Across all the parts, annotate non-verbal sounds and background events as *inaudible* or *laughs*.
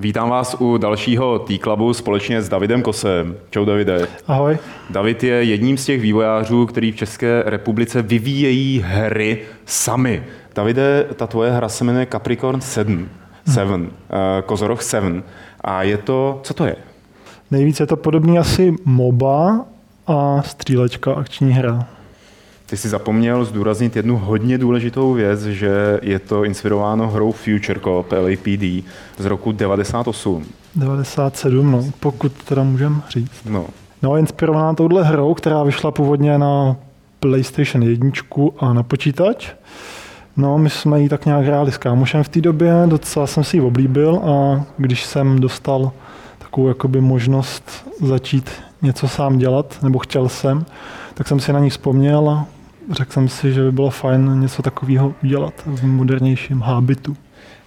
Vítám vás u dalšího T-Clubu společně s Davidem Kosem. Čau Davide. Ahoj. David je jedním z těch vývojářů, který v České republice vyvíjejí hry sami. Davide, ta tvoje hra se jmenuje Capricorn 7, 7 hmm. uh, Kozoroch 7. A je to, co to je? Nejvíc je to podobný asi MOBA a střílečka akční hra. Ty jsi zapomněl zdůraznit jednu hodně důležitou věc, že je to inspirováno hrou Future Cop LAPD z roku 98. 97, no, pokud teda můžem říct. No. No, inspirovaná touhle hrou, která vyšla původně na PlayStation 1 a na počítač. No, my jsme ji tak nějak hráli s kámošem v té době, docela jsem si ji oblíbil a když jsem dostal takovou jakoby možnost začít něco sám dělat, nebo chtěl jsem, tak jsem si na ní vzpomněl a řekl jsem si, že by bylo fajn něco takového udělat v modernějším hábitu.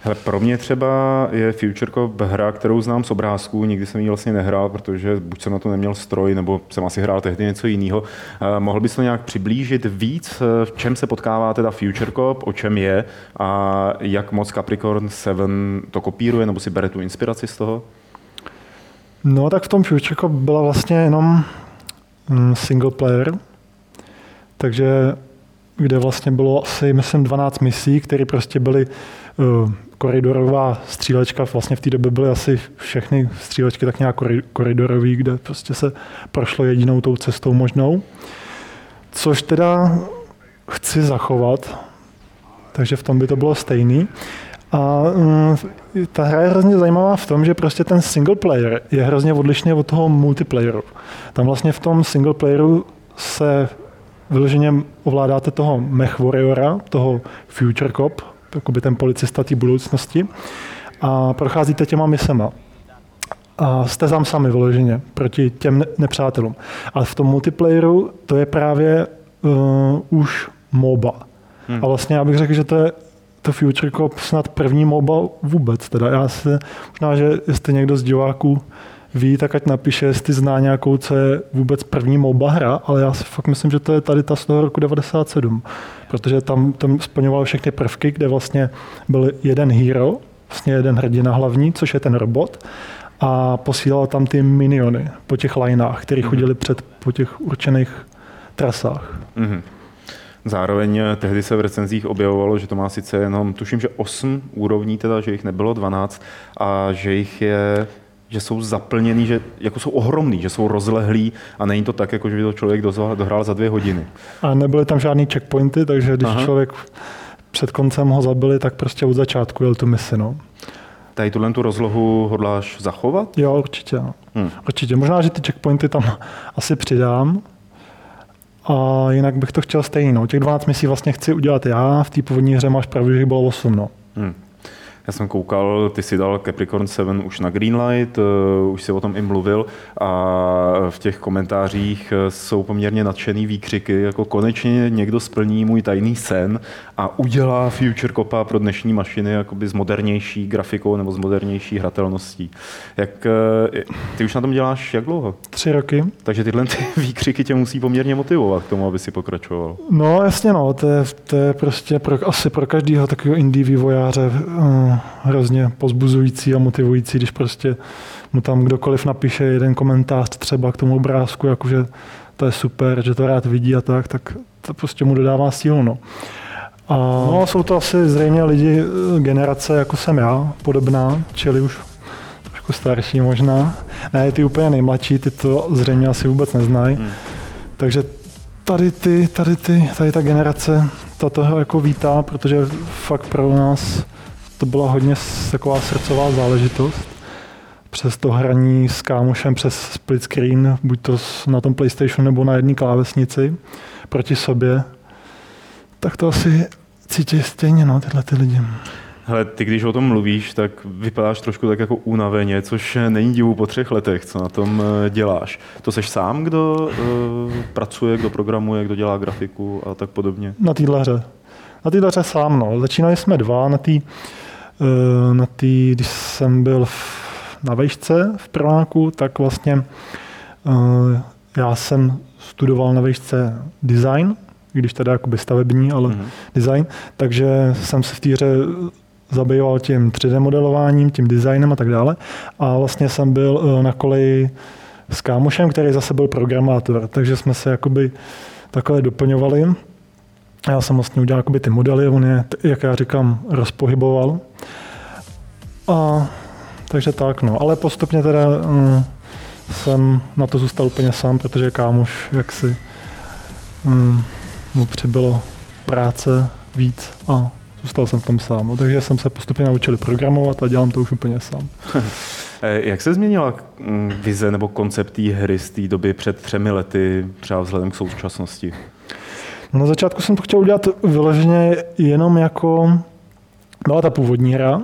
Hele, pro mě třeba je Future Cop hra, kterou znám z obrázků, nikdy jsem ji vlastně nehrál, protože buď jsem na to neměl stroj, nebo jsem asi hrál tehdy něco jiného. Eh, mohl bys to nějak přiblížit víc, v čem se potkává teda Future Cop, o čem je a jak moc Capricorn 7 to kopíruje, nebo si bere tu inspiraci z toho? No tak v tom Future Cop byla vlastně jenom mm, single player, takže kde vlastně bylo asi, myslím, 12 misí, které prostě byly uh, koridorová střílečka. Vlastně v té době byly asi všechny střílečky tak nějak koridorový, kde prostě se prošlo jedinou tou cestou možnou. Což teda chci zachovat, takže v tom by to bylo stejný. A um, ta hra je hrozně zajímavá v tom, že prostě ten single player je hrozně odlišný od toho multiplayeru. Tam vlastně v tom single playeru se vyloženě ovládáte toho mech warriora, toho future cop, by ten policista té budoucnosti a procházíte těma misema. A jste tam sami vyloženě proti těm nepřátelům. Ale v tom multiplayeru to je právě uh, už MOBA. Hmm. A vlastně já bych řekl, že to je to Future Cop snad první MOBA vůbec. Teda já se, možná, že jestli někdo z diváků ví, tak ať napíše, jestli zná nějakou, co je vůbec první MOBA hra, ale já si fakt myslím, že to je tady ta z toho roku 97, protože tam, tam splňoval všechny prvky, kde vlastně byl jeden hero, vlastně jeden hrdina hlavní, což je ten robot, a posílal tam ty miniony po těch lineách, které mm-hmm. chodili před po těch určených trasách. Mm-hmm. Zároveň tehdy se v recenzích objevovalo, že to má sice jenom, tuším, že 8 úrovní, teda, že jich nebylo 12 a že jich je že jsou zaplněný, že jako jsou ohromný, že jsou rozlehlý a není to tak, jako že by to člověk dohrál za dvě hodiny. A nebyly tam žádný checkpointy, takže když Aha. člověk před koncem ho zabili, tak prostě od začátku jel tu misi. No. Tady tuhle tu rozlohu hodláš zachovat? Jo, určitě. No. Hmm. Určitě. Možná, že ty checkpointy tam *laughs* asi přidám, a jinak bych to chtěl stejně. No. Těch 12 misí vlastně chci udělat já, v té původní hře máš pravdu, že jich bylo 8. No. Hmm. Já jsem koukal, ty si dal Capricorn 7 už na Greenlight, uh, už si o tom i mluvil a v těch komentářích eh, jsou poměrně nadšený výkřiky, jako konečně někdo splní můj tajný sen a udělá Future Copa pro dnešní mašiny jakoby s modernější grafikou nebo s modernější hratelností. Jak, uh, ty už na tom děláš jak dlouho? Tři roky. Takže tyhle ty *laughs* výkřiky tě musí poměrně motivovat k tomu, aby si pokračoval. No jasně, no, to je, to je prostě pro, asi pro každého takového indie vývojáře uh, hrozně pozbuzující a motivující, když prostě mu tam kdokoliv napíše jeden komentář třeba k tomu obrázku, jakože to je super, že to rád vidí a tak, tak to prostě mu dodává sílu. No. A no, jsou to asi zřejmě lidi eh, generace, jako jsem já, podobná, čili už trošku starší možná. Ne, ty úplně nejmladší, ty to zřejmě asi vůbec neznají. Hmm. Takže tady ty, tady ty, tady ta generace, ta toho jako vítá, protože fakt pro nás to byla hodně taková srdcová záležitost. Přes to hraní s kámošem přes split screen, buď to na tom PlayStationu nebo na jedné klávesnici proti sobě, tak to asi cítí stejně, no, tyhle ty lidi. Hele, ty když o tom mluvíš, tak vypadáš trošku tak jako unaveně, což není divu po třech letech, co na tom eh, děláš. To seš sám, kdo uh, pracuje, kdo programuje, kdo dělá grafiku a tak podobně? Na téhle hře. Na téhle hře sám, no. Začínali jsme dva na té Eh, na tý, když jsem byl v, na vejšce v prváku, tak vlastně eh, já jsem studoval na vejšce design, když teda jakoby stavební, ale mm-hmm. design, takže jsem se v té hře zabýval tím 3D modelováním, tím designem a tak dále. A vlastně jsem byl na koleji s kámošem, který zase byl programátor, takže jsme se jakoby takhle doplňovali. Já jsem vlastně udělal ty modely, on je, jak já říkám, rozpohyboval. A takže tak, no. Ale postupně teda um, jsem na to zůstal úplně sám, protože kámoš jaksi um, mu přibylo práce víc a zůstal jsem tam sám. No, takže jsem se postupně naučil programovat a dělám to už úplně sám. *laughs* Eh, jak se změnila mm, vize nebo koncept té hry z té doby před třemi lety, třeba vzhledem k současnosti? No, na začátku jsem to chtěl udělat vyloženě jenom jako byla ta původní hra,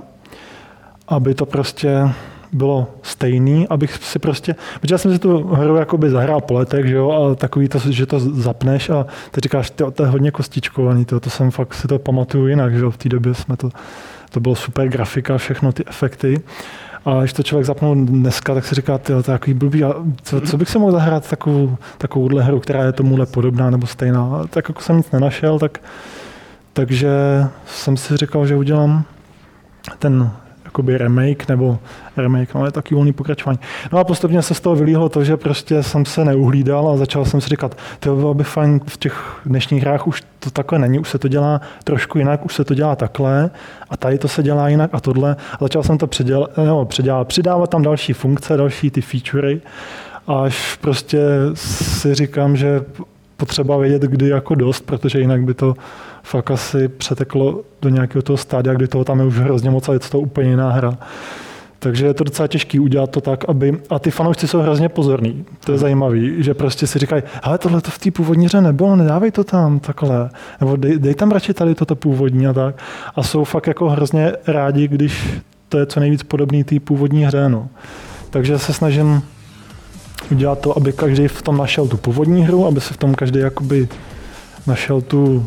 aby to prostě bylo stejný, abych si prostě, protože já jsem si tu hru jakoby zahrál po letech, že jo, a takový to, že to zapneš a ty říkáš, ty, to je hodně kostičkovaný, to, to jsem fakt si to pamatuju jinak, že jo, v té době jsme to, to bylo super grafika, všechno ty efekty. A když to člověk zapnul dneska, tak si říká, to je takový blbý, a co, co, bych se mohl zahrát takovou, takovouhle hru, která je tomuhle podobná nebo stejná. Tak jako jsem nic nenašel, tak, takže jsem si říkal, že udělám ten jakoby remake nebo remake, no je taky volný pokračování. No a postupně se z toho vylíhlo to, že prostě jsem se neuhlídal a začal jsem si říkat, to bylo by fajn v těch dnešních hrách už to takhle není, už se to dělá trošku jinak, už se to dělá takhle a tady to se dělá jinak a tohle. A začal jsem to předěl, no, předělat, přidávat tam další funkce, další ty featurey, až prostě si říkám, že potřeba vědět, kdy jako dost, protože jinak by to fakt asi přeteklo do nějakého toho stádia, kdy toho tam je už hrozně moc a je to úplně jiná hra. Takže je to docela těžké udělat to tak, aby... A ty fanoušci jsou hrozně pozorní. To je hmm. zajímavé, že prostě si říkají, ale tohle to v té původní hře nebylo, nedávej to tam takhle. Nebo dej, dej tam radši tady toto původní a tak. A jsou fakt jako hrozně rádi, když to je co nejvíc podobný té původní hře. No. Takže se snažím udělat to, aby každý v tom našel tu původní hru, aby se v tom každý jakoby našel tu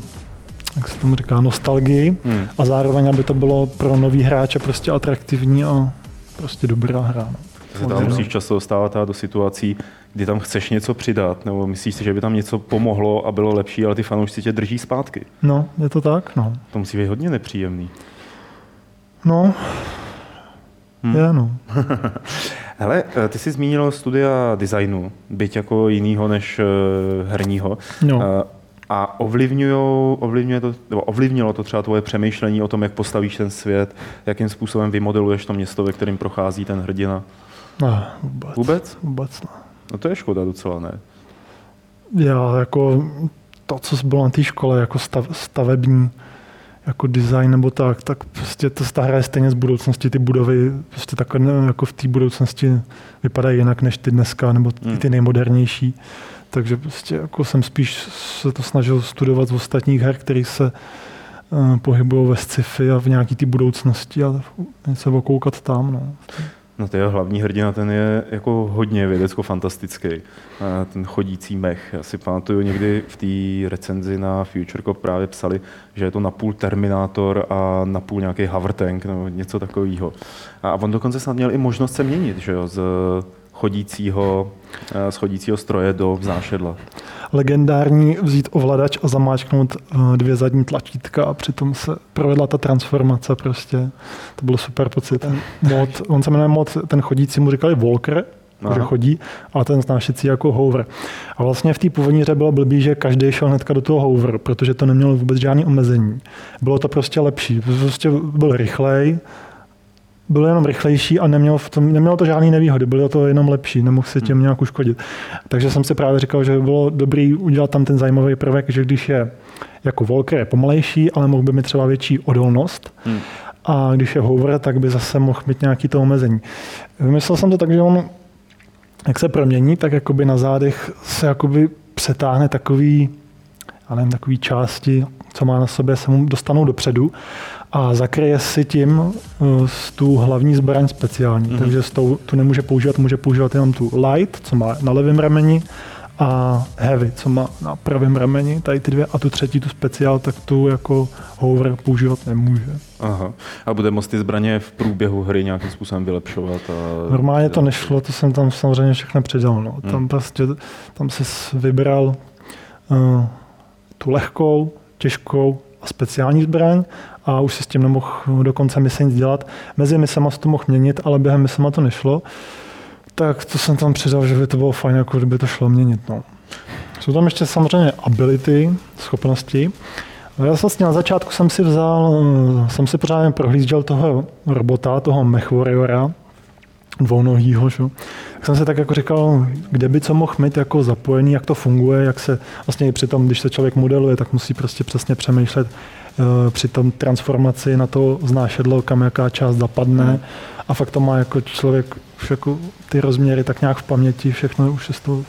jak se tomu říká, nostalgii hmm. a zároveň, aby to bylo pro nový hráče prostě atraktivní a prostě dobrá hra. No. Se tam musíš často dostávat do situací, kdy tam chceš něco přidat, nebo myslíš si, že by tam něco pomohlo a bylo lepší, ale ty fanoušci tě drží zpátky. No, je to tak, no. To musí být hodně nepříjemný. No, hmm. je, no. *laughs* Hele, eh, ty jsi zmínil studia designu, byť jako jinýho než eh, herního. No. Eh, a ovlivňuje to, nebo ovlivnilo to třeba tvoje přemýšlení o tom, jak postavíš ten svět, jakým způsobem vymodeluješ to město, ve kterém prochází ten hrdina? Ne, vůbec. Vůbec? Vůbec ne. No to je škoda docela, ne? Já jako to, co bylo na té škole, jako stav, stavební, jako design nebo tak, tak prostě to ta hra je stejně z budoucnosti, ty budovy prostě takhle jako v té budoucnosti vypadají jinak než ty dneska, nebo ty, hmm. ty nejmodernější. Takže prostě jako jsem spíš se to snažil studovat z ostatních her, které se uh, pohybují ve sci-fi a v nějaký ty budoucnosti a něco okoukat tam. No. No to je hlavní hrdina, ten je jako hodně vědecko-fantastický. Ten chodící mech. Já si pamatuju někdy v té recenzi na Future Cop právě psali, že je to napůl Terminátor a napůl nějaký hover tank nebo něco takového. A on dokonce snad měl i možnost se měnit, že jo, z chodícího, eh, z chodícího stroje do vznášedla. Legendární vzít ovladač a zamáčknout eh, dvě zadní tlačítka a přitom se provedla ta transformace prostě. To byl super pocit. mod, on se jmenuje mod, ten chodící mu říkali Walker, Aha. že chodí, a ten znášecí jako hover. A vlastně v té původní hře bylo blbý, že každý šel hnedka do toho hover, protože to nemělo vůbec žádný omezení. Bylo to prostě lepší. Prostě byl rychlej, bylo jenom rychlejší a nemělo, v tom, nemělo to žádný nevýhody, bylo to jenom lepší, nemohl se těm hmm. nějak uškodit. Takže jsem si právě říkal, že by bylo dobrý udělat tam ten zajímavý prvek, že když je jako Volker je pomalejší, ale mohl by mít třeba větší odolnost. Hmm. A když je hover, tak by zase mohl mít nějaký to omezení. Vymyslel jsem to tak, že on, jak se promění, tak jakoby na zádech se jakoby přetáhne takový, ale nevím, takový části, co má na sobě, se mu dostanou dopředu a zakryje si tím uh, tu hlavní zbraň speciální. Mm-hmm. Takže s tou, tu nemůže používat, může používat jenom tu light, co má na levém rameni, a heavy, co má na pravém rameni, tady ty dvě, a tu třetí, tu speciál, tak tu jako hover používat nemůže. Aha. A bude moct ty zbraně v průběhu hry nějakým způsobem vylepšovat? A... Normálně to nešlo, to jsem tam samozřejmě všechno předal. No. Tam hmm. prostě, tam se vybral uh, tu lehkou, těžkou a speciální zbraň a už si s tím nemohl do konce mise nic dělat. Mezi misema se to mohl měnit, ale během misema to nešlo. Tak to jsem tam přidal, že by to bylo fajn, jako kdyby to šlo měnit. No. Jsou tam ještě samozřejmě ability, schopnosti. Já vlastně na začátku jsem si vzal, jsem si pořádně prohlížel toho robota, toho Mech Warriora, dvounohýho, že? Tak jsem si tak jako říkal, kde by co mohl mít jako zapojený, jak to funguje, jak se vlastně i při tom, když se člověk modeluje, tak musí prostě přesně přemýšlet uh, při tom transformaci na to znášedlo, kam jaká část zapadne a fakt to má jako člověk už jako ty rozměry tak nějak v paměti, všechno už je z toho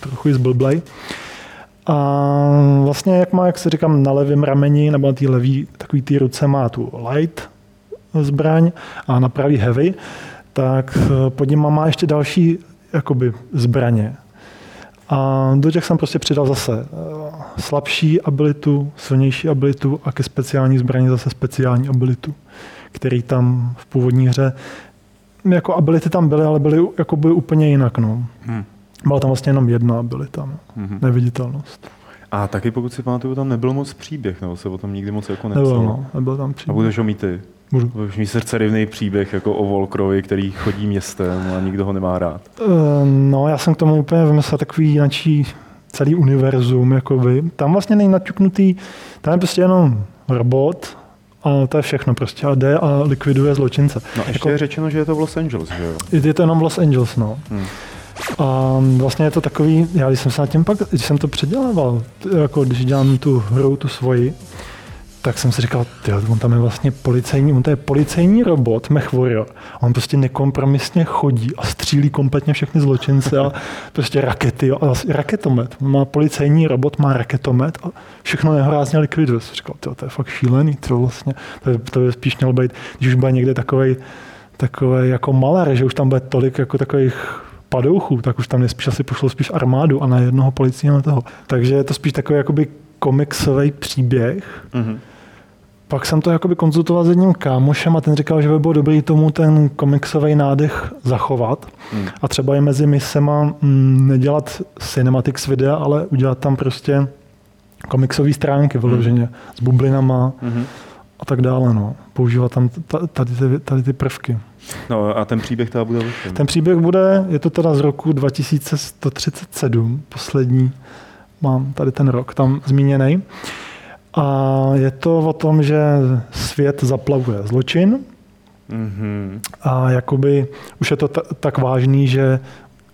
trochu zblblej. A vlastně jak má, jak si říkám, na levém rameni nebo na té levý takový té ruce má tu light zbraň a na pravý heavy, tak eh, pod ním má ještě další jakoby zbraně. A do těch jsem prostě přidal zase eh, slabší abilitu, silnější abilitu a ke speciální zbraní zase speciální abilitu, který tam v původní hře jako ability tam byly, ale byly jakoby úplně jinak. No. Hmm. Byla tam vlastně jenom jedna abilita, no. hmm. neviditelnost. A taky pokud si pamatuju, tam nebyl moc příběh, nebo se o tom nikdy moc jako nepsal. Nebyl, no, nebyl tam příběh. A budeš ho mít ty? Budu. Budeš mít srdcerivný příběh jako o Volkrovi, který chodí městem a nikdo ho nemá rád. Uh, no, já jsem k tomu úplně vymyslel takový jináčí celý univerzum, jakoby. Tam vlastně není naťuknutý, tam je prostě jenom robot, a to je všechno prostě. A jde a likviduje zločince. No ještě jako, je řečeno, že je to v Los Angeles, že jo? Je to jenom v Los Angeles, no. Hmm. A vlastně je to takový, já když jsem se na tím pak, když jsem to předělával, jako když dělám tu hru, tu svoji, tak jsem si říkal, tyjo, on tam je vlastně policejní, on to je policejní robot, Mech Warrior. On prostě nekompromisně chodí a střílí kompletně všechny zločince a *laughs* prostě rakety a raketomet. On má policejní robot, má raketomet a všechno nehorázně likviduje. Jsem říkal, tyjo, to je fakt šílený, to vlastně, to, je, to by spíš mělo být, když už bude někde takový takový jako malar, že už tam bude tolik jako takových padouchů, tak už tam nespíš asi pošlo spíš armádu a na jednoho policie toho. Takže je to spíš takový jakoby komiksový příběh. Mm-hmm. Pak jsem to jakoby konzultoval s jedním kámošem a ten říkal, že by bylo dobrý tomu ten komiksový nádech zachovat mm. a třeba i mezi misema mm, nedělat cinematics videa, ale udělat tam prostě komiksové stránky vyloženě mm. s bublinama mm-hmm. a tak dále. No. Používat tam tady ty, tady ty prvky. No a ten příběh teda bude Ten příběh bude, je to teda z roku 2137, poslední, mám tady ten rok tam zmíněný. A je to o tom, že svět zaplavuje zločin mm-hmm. a jakoby už je to t- tak vážný, že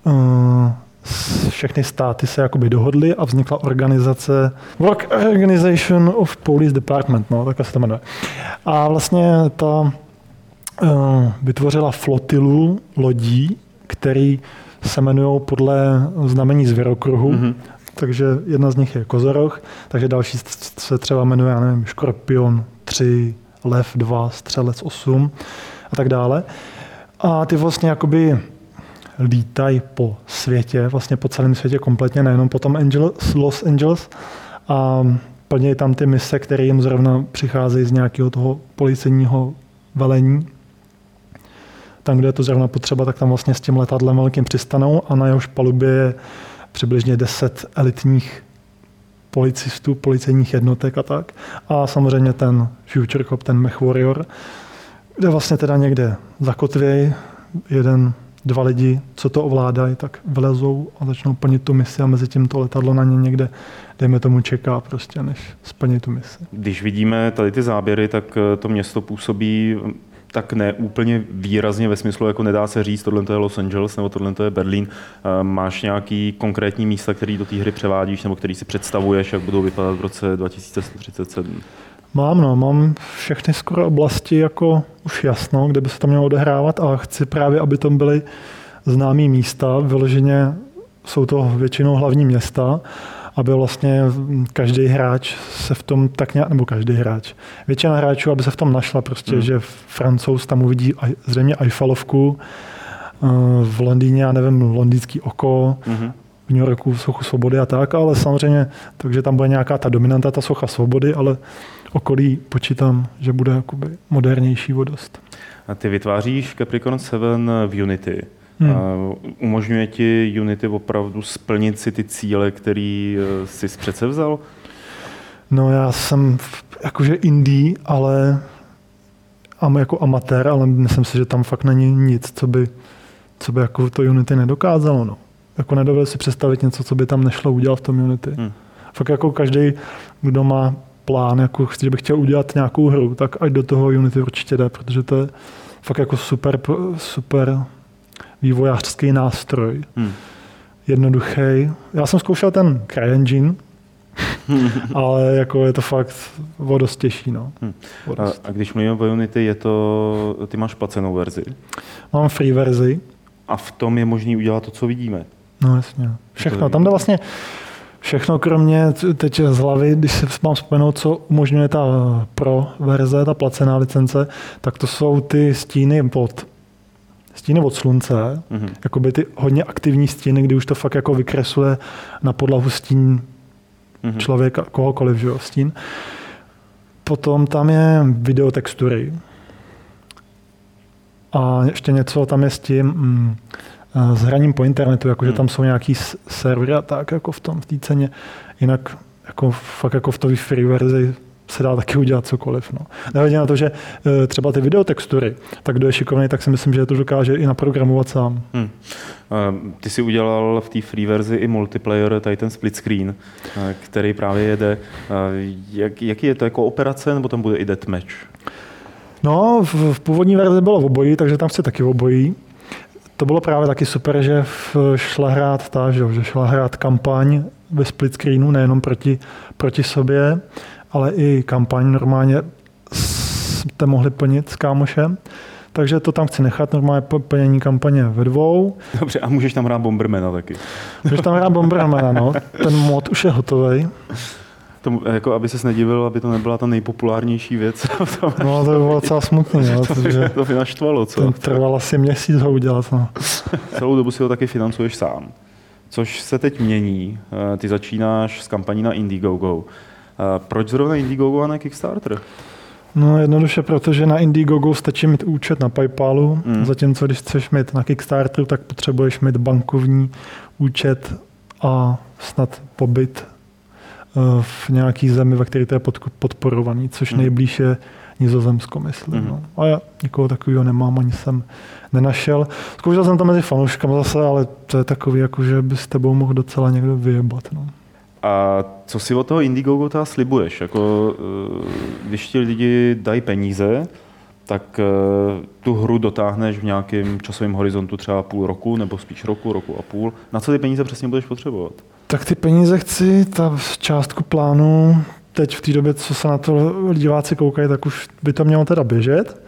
uh, všechny státy se jakoby dohodly a vznikla organizace Work Organization of Police Department, no, tak se to jmenuje. A vlastně ta Eh, vytvořila flotilu lodí, který se jmenují podle znamení zvěrokruhu. Mm-hmm. Takže jedna z nich je kozoroch, takže další se třeba jmenuje, já nevím, Škorpion 3, Lev 2, Střelec 8 a tak dále. A ty vlastně jakoby lítají po světě, vlastně po celém světě kompletně, nejenom po tom Angeles, Los Angeles a plně tam ty mise, které jim zrovna přicházejí z nějakého toho policejního velení tam, kde je to zrovna potřeba, tak tam vlastně s tím letadlem velkým přistanou a na jehož palubě je přibližně 10 elitních policistů, policejních jednotek a tak. A samozřejmě ten Future Cop, ten Mech Warrior, kde vlastně teda někde zakotvěj jeden, dva lidi, co to ovládají, tak vylezou a začnou plnit tu misi a mezi tím to letadlo na ně někde, dejme tomu, čeká prostě, než splnit tu misi. Když vidíme tady ty záběry, tak to město působí tak ne úplně výrazně ve smyslu, jako nedá se říct, tohle je Los Angeles nebo tohle je Berlín. Eh, máš nějaký konkrétní místa, který do té hry převádíš nebo který si představuješ, jak budou vypadat v roce 2037? Mám, no, mám všechny skoro oblasti jako už jasno, kde by se to mělo odehrávat a chci právě, aby tam byly známé místa, vyloženě jsou to většinou hlavní města aby vlastně každý hráč se v tom tak nějak, nebo každý hráč, většina hráčů, aby se v tom našla prostě, mm. že francouz tam uvidí zřejmě Eiffelovku, eh, v Londýně, já nevím, londýnský oko, mm-hmm. v New Yorku sochu svobody a tak, ale samozřejmě, takže tam bude nějaká ta dominanta, ta socha svobody, ale okolí počítám, že bude jakoby modernější vodost. A ty vytváříš Capricorn 7 v Unity. Hmm. Umožňuje ti Unity opravdu splnit si ty cíle, který eh, jsi přece vzal? No já jsem, jakože indie, ale am, jako amatér, ale myslím si, že tam fakt není nic, co by, co by jako to Unity nedokázalo. No. Jako nedovedu si představit něco, co by tam nešlo udělat v tom Unity. Hmm. Fakt jako každý, kdo má plán, jako že by chtěl udělat nějakou hru, tak ať do toho Unity určitě jde, protože to je fakt jako super, super vývojářský nástroj. Hmm. Jednoduchý. Já jsem zkoušel ten CryEngine, *laughs* ale jako je to fakt o dost těžší. No. Hmm. A, a když mluvíme o Unity, je to, ty máš placenou verzi? Mám free verzi. A v tom je možný udělat to, co vidíme? No jasně. Všechno. Tam jde vlastně všechno, kromě teď z hlavy, když se mám vzpomenout, co umožňuje ta pro verze, ta placená licence, tak to jsou ty stíny pod stíny od slunce, mm-hmm. jakoby ty hodně aktivní stíny, kdy už to fakt jako vykresluje na podlahu stín mm-hmm. člověka, kohokoliv, že jo, stín. Potom tam je videotextury. A ještě něco tam je s tím mm, s hraním po internetu, jakože mm. tam jsou nějaký servery a tak, jako v tom, v té ceně. Jinak jako, fakt jako v té free verzi se dá taky udělat cokoliv. No. Nehledě na to, že e, třeba ty videotextury, tak kdo je šikovný, tak si myslím, že to dokáže i naprogramovat sám. Hmm. Ty si udělal v té free verzi i multiplayer, tady ten split screen, e, který právě jede. Jak, jaký je to jako operace, nebo tam bude i deathmatch? No, v, v původní verzi bylo v obojí, takže tam chci taky v obojí. To bylo právě taky super, že šla hrát ta, že šla hrát kampaň ve split screenu, nejenom proti, proti sobě, ale i kampaň normálně jste mohli plnit s kámošem. Takže to tam chci nechat, normálně plnění kampaně ve dvou. Dobře, a můžeš tam hrát Bombermana taky. Můžeš tam hrát Bombermana, no. Ten mod už je hotový. To, jako aby se nedivil, aby to nebyla ta nejpopulárnější věc. *laughs* no to by bylo docela smutný. No, *laughs* to, protože to by naštvalo, co? Ten trval asi měsíc ho udělat. No. Celou dobu si ho taky financuješ sám. Což se teď mění. Eh, ty začínáš s kampaní na Indiegogo. Proč zrovna Indiegogo a ne Kickstarter? No jednoduše, protože na Indiegogo stačí mít účet na PayPalu, mm. zatímco když chceš mít na Kickstarteru, tak potřebuješ mít bankovní účet a snad pobyt eh, v nějaký zemi, ve které to je podporovaný, což mm. nejblíž je Nizozemsko, myslím. Mm. No. A já nikoho takového nemám, ani jsem nenašel. Zkoušel jsem to mezi fanouškami zase, ale to je takový, jako, že by s tebou mohl docela někdo vyjebat. No. A co si od toho Indiegogo teda slibuješ? Jako, eh, když ti lidi dají peníze, tak eh, tu hru dotáhneš v nějakém časovém horizontu třeba půl roku, nebo spíš roku, roku a půl. Na co ty peníze přesně budeš potřebovat? Tak ty peníze chci, ta částku plánu, teď v té době, co se na to diváci koukají, tak už by to mělo teda běžet.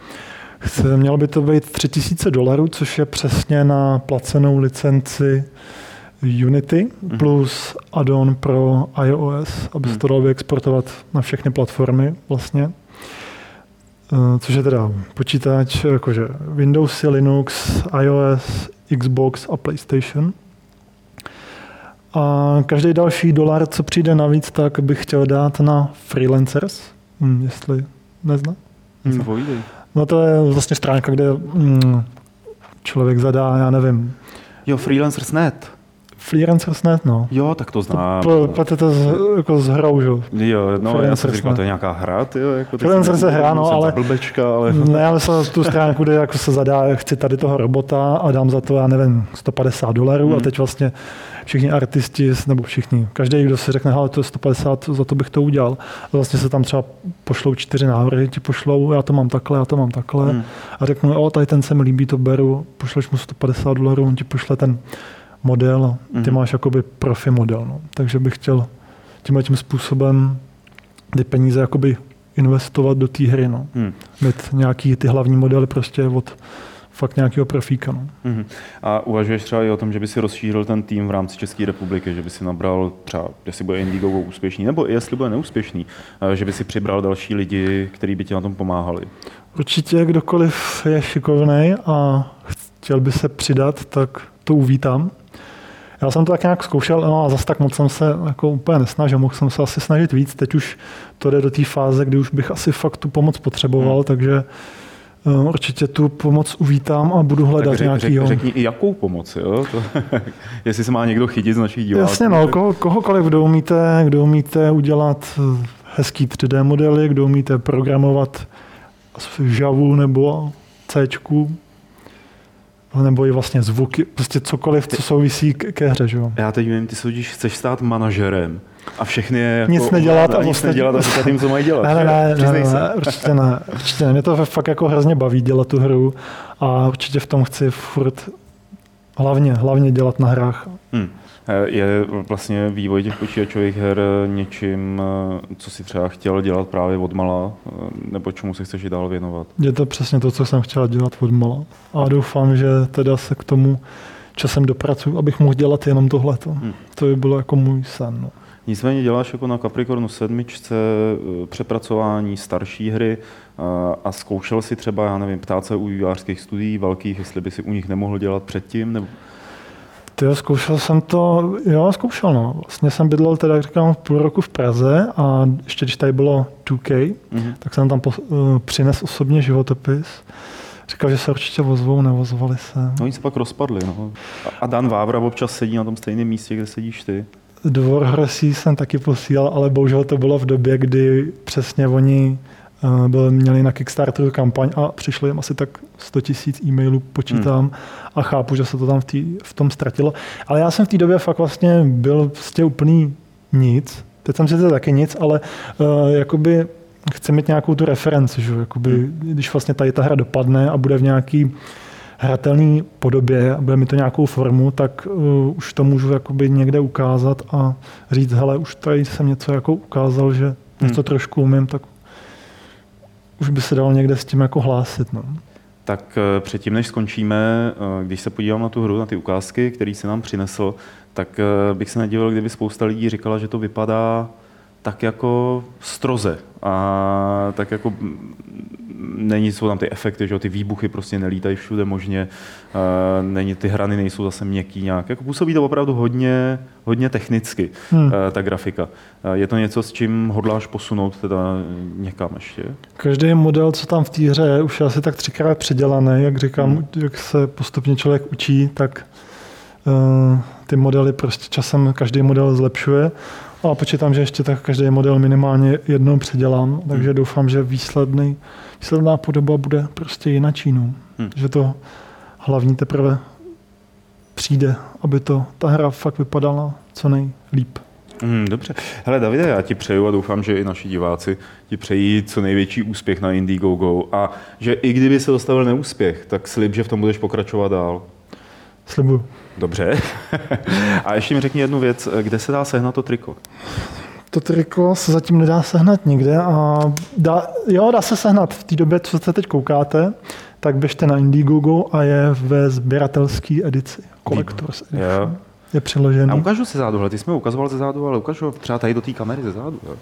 Chce, mělo by to být 3000 dolarů, což je přesně na placenou licenci Unity mhm. plus add-on pro iOS, aby se mhm. to dalo vyexportovat na všechny platformy vlastně. Eh, což je teda počítač, jakože Windows, Linux, iOS, Xbox a PlayStation. A každý další dolar, co přijde navíc, tak bych chtěl dát na freelancers, hm, jestli nezná. Hm. No to je vlastně stránka, kde hm, člověk zadá, já nevím. Jo, freelancers.net. Freelancers.net, no. Jo, tak to znám. To, to, z, jako s hrou, že? Jo, no já jsem říkal, to je nějaká hra, ty jo. Jako Freelancers je hra, no, ale... Blbečka, ale... *laughs* Ne, ale se tu stránku, kde jako se zadá, chci tady toho robota a dám za to, já nevím, 150 dolarů hmm. a teď vlastně všichni artisti, nebo všichni, každý, kdo si řekne, ale to je 150, za to bych to udělal. A vlastně se tam třeba pošlou čtyři návrhy, ti pošlou, já to mám takhle, já to mám takhle. Hmm. A řeknu, o, tady ten se mi líbí, to beru, pošleš mu 150 dolarů, on ti pošle ten model a ty mm-hmm. máš jakoby profi model. No. Takže bych chtěl tímhle tím způsobem ty peníze jakoby investovat do té hry. No. Mm. Mít nějaký ty hlavní modely prostě od fakt nějakého profíka. No. Mm-hmm. A uvažuješ třeba i o tom, že by si rozšířil ten tým v rámci České republiky, že by si nabral třeba, jestli bude Indiegogo úspěšný, nebo jestli bude neúspěšný, že by si přibral další lidi, kteří by ti na tom pomáhali? Určitě kdokoliv je šikovný a chtěl by se přidat, tak to uvítám. Já jsem to tak nějak zkoušel, no a zase tak moc jsem se jako úplně nesnažil, mohl jsem se asi snažit víc. Teď už to jde do té fáze, kdy už bych asi fakt tu pomoc potřeboval, hmm. takže uh, určitě tu pomoc uvítám a budu hledat tak řek, nějakýho. Řek, řekni i jakou pomoc, jo? *laughs* To, jestli se má někdo chytit z našich diváků. Jasně, no, koho, kohokoliv, kdo umíte, kdo umíte udělat hezký 3D modely, kdo umíte programovat Java nebo C, nebo i vlastně zvuky, prostě cokoliv, co souvisí ke hře. Že? Já teď vím, ty totiž chceš stát manažerem a všechny je jako nic nedělat a nic nedělat a říkat jim, co mají dělat. Ne, ne, ne, ne, ne, ne, určitě ne, určitě ne. Mě to fakt jako hrozně baví dělat tu hru a určitě v tom chci furt hlavně, hlavně dělat na hrách. Hmm. Je vlastně vývoj těch počítačových her něčím, co si třeba chtěl dělat právě od mala, nebo čemu se chceš i dál věnovat? Je to přesně to, co jsem chtěl dělat od mala. A doufám, že teda se k tomu časem dopracuju, abych mohl dělat jenom tohleto. Hmm. To by bylo jako můj sen. No. Nicméně děláš jako na Capricornu sedmičce eh, přepracování starší hry eh, a zkoušel si třeba, já nevím, ptát se u vývářských studií velkých, jestli by si u nich nemohl dělat předtím? Nebo... Ty jo, zkoušel jsem to, jo, zkoušel, no. Vlastně jsem bydlel teda, jak říkám, půl roku v Praze a ještě když tady bylo 2K, mm-hmm. tak jsem tam po, uh, přines osobně životopis. Říkal, že se určitě vozvou, nevozvali se. No oni se pak rozpadli, no. A Dan Vávra občas sedí na tom stejném místě, kde sedíš ty. Dvor hrsí jsem taky posílal, ale bohužel to bylo v době, kdy přesně oni uh, byli, měli na Kickstarteru kampaň a přišlo jim asi tak 100 tisíc e-mailů, počítám, hmm. a chápu, že se to tam v, tý, v tom ztratilo. Ale já jsem v té době fakt vlastně byl prostě úplný nic. Teď jsem si to taky nic, ale uh, jakoby chci mít nějakou tu referenci, že? Jakoby, hmm. když vlastně tady ta hra dopadne a bude v nějaký hratelné podobě a bude mi to nějakou formu, tak uh, už to můžu jakoby někde ukázat a říct, hele, už tady jsem něco jako ukázal, že něco hmm. trošku umím, tak už by se dalo někde s tím jako hlásit. No. Tak eh, předtím, než skončíme, eh, když se podívám na tu hru, na ty ukázky, které se nám přinesl, tak bych se nedivil, kdyby spousta lidí říkala, že to vypadá tak jako stroze a tak jako není, jsou tam ty efekty, že ty výbuchy prostě nelítají všude možně, není, ty hrany nejsou zase měkký nějak. Jako působí to opravdu hodně, hodně technicky, hmm. ta grafika. Je to něco, s čím hodláš posunout teda někam ještě? Každý model, co tam v té hře je, už je asi tak třikrát předělaný, jak říkám, hmm. jak se postupně člověk učí, tak uh, ty modely prostě časem každý model zlepšuje. A počítám, že ještě tak každý model minimálně jednou předělám, takže hmm. doufám, že výsledný, výsledná podoba bude prostě jinačí. No. Hmm. Že to hlavní teprve přijde, aby to ta hra fakt vypadala co nejlíp. Hmm, dobře. Hele, Davide, já ti přeju a doufám, že i naši diváci ti přejí co největší úspěch na Indiegogo a že i kdyby se dostavil neúspěch, tak slib, že v tom budeš pokračovat dál. Slibuju. Dobře. *laughs* A ještě mi řekni jednu věc, kde se dá sehnat to triko? To triko se zatím nedá sehnat nikde a dá, jo, dá se sehnat v té době, co se teď koukáte, tak běžte na Indiegogo a je ve sběratelské edici, Collectors Edition. Je přiložený. A ukážu se zádu, ty jsme ukazoval ze zádu, ale ukážu třeba tady do té kamery ze zádu. Jo.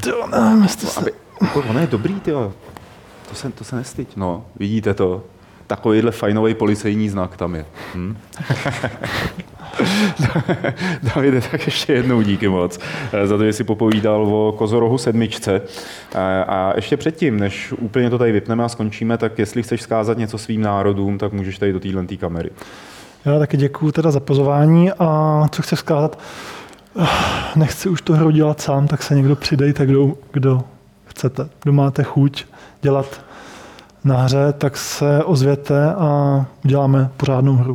To, nevím, jestli se... Aby, ono je dobrý, ty To se, to se nestyď. No, vidíte to takovýhle fajnový policejní znak tam je. Hm? *laughs* Davide, tak ještě jednou díky moc eh, za to, že jsi popovídal o Kozorohu sedmičce. Eh, a ještě předtím, než úplně to tady vypneme a skončíme, tak jestli chceš zkázat něco svým národům, tak můžeš tady do téhle kamery. Já taky děkuji teda za pozvání a co chci vzkázat, eh, nechci už to hru dělat sám, tak se někdo přidejte, kdo, kdo chcete, kdo máte chuť dělat na hře, tak se ozvěte a uděláme pořádnou hru.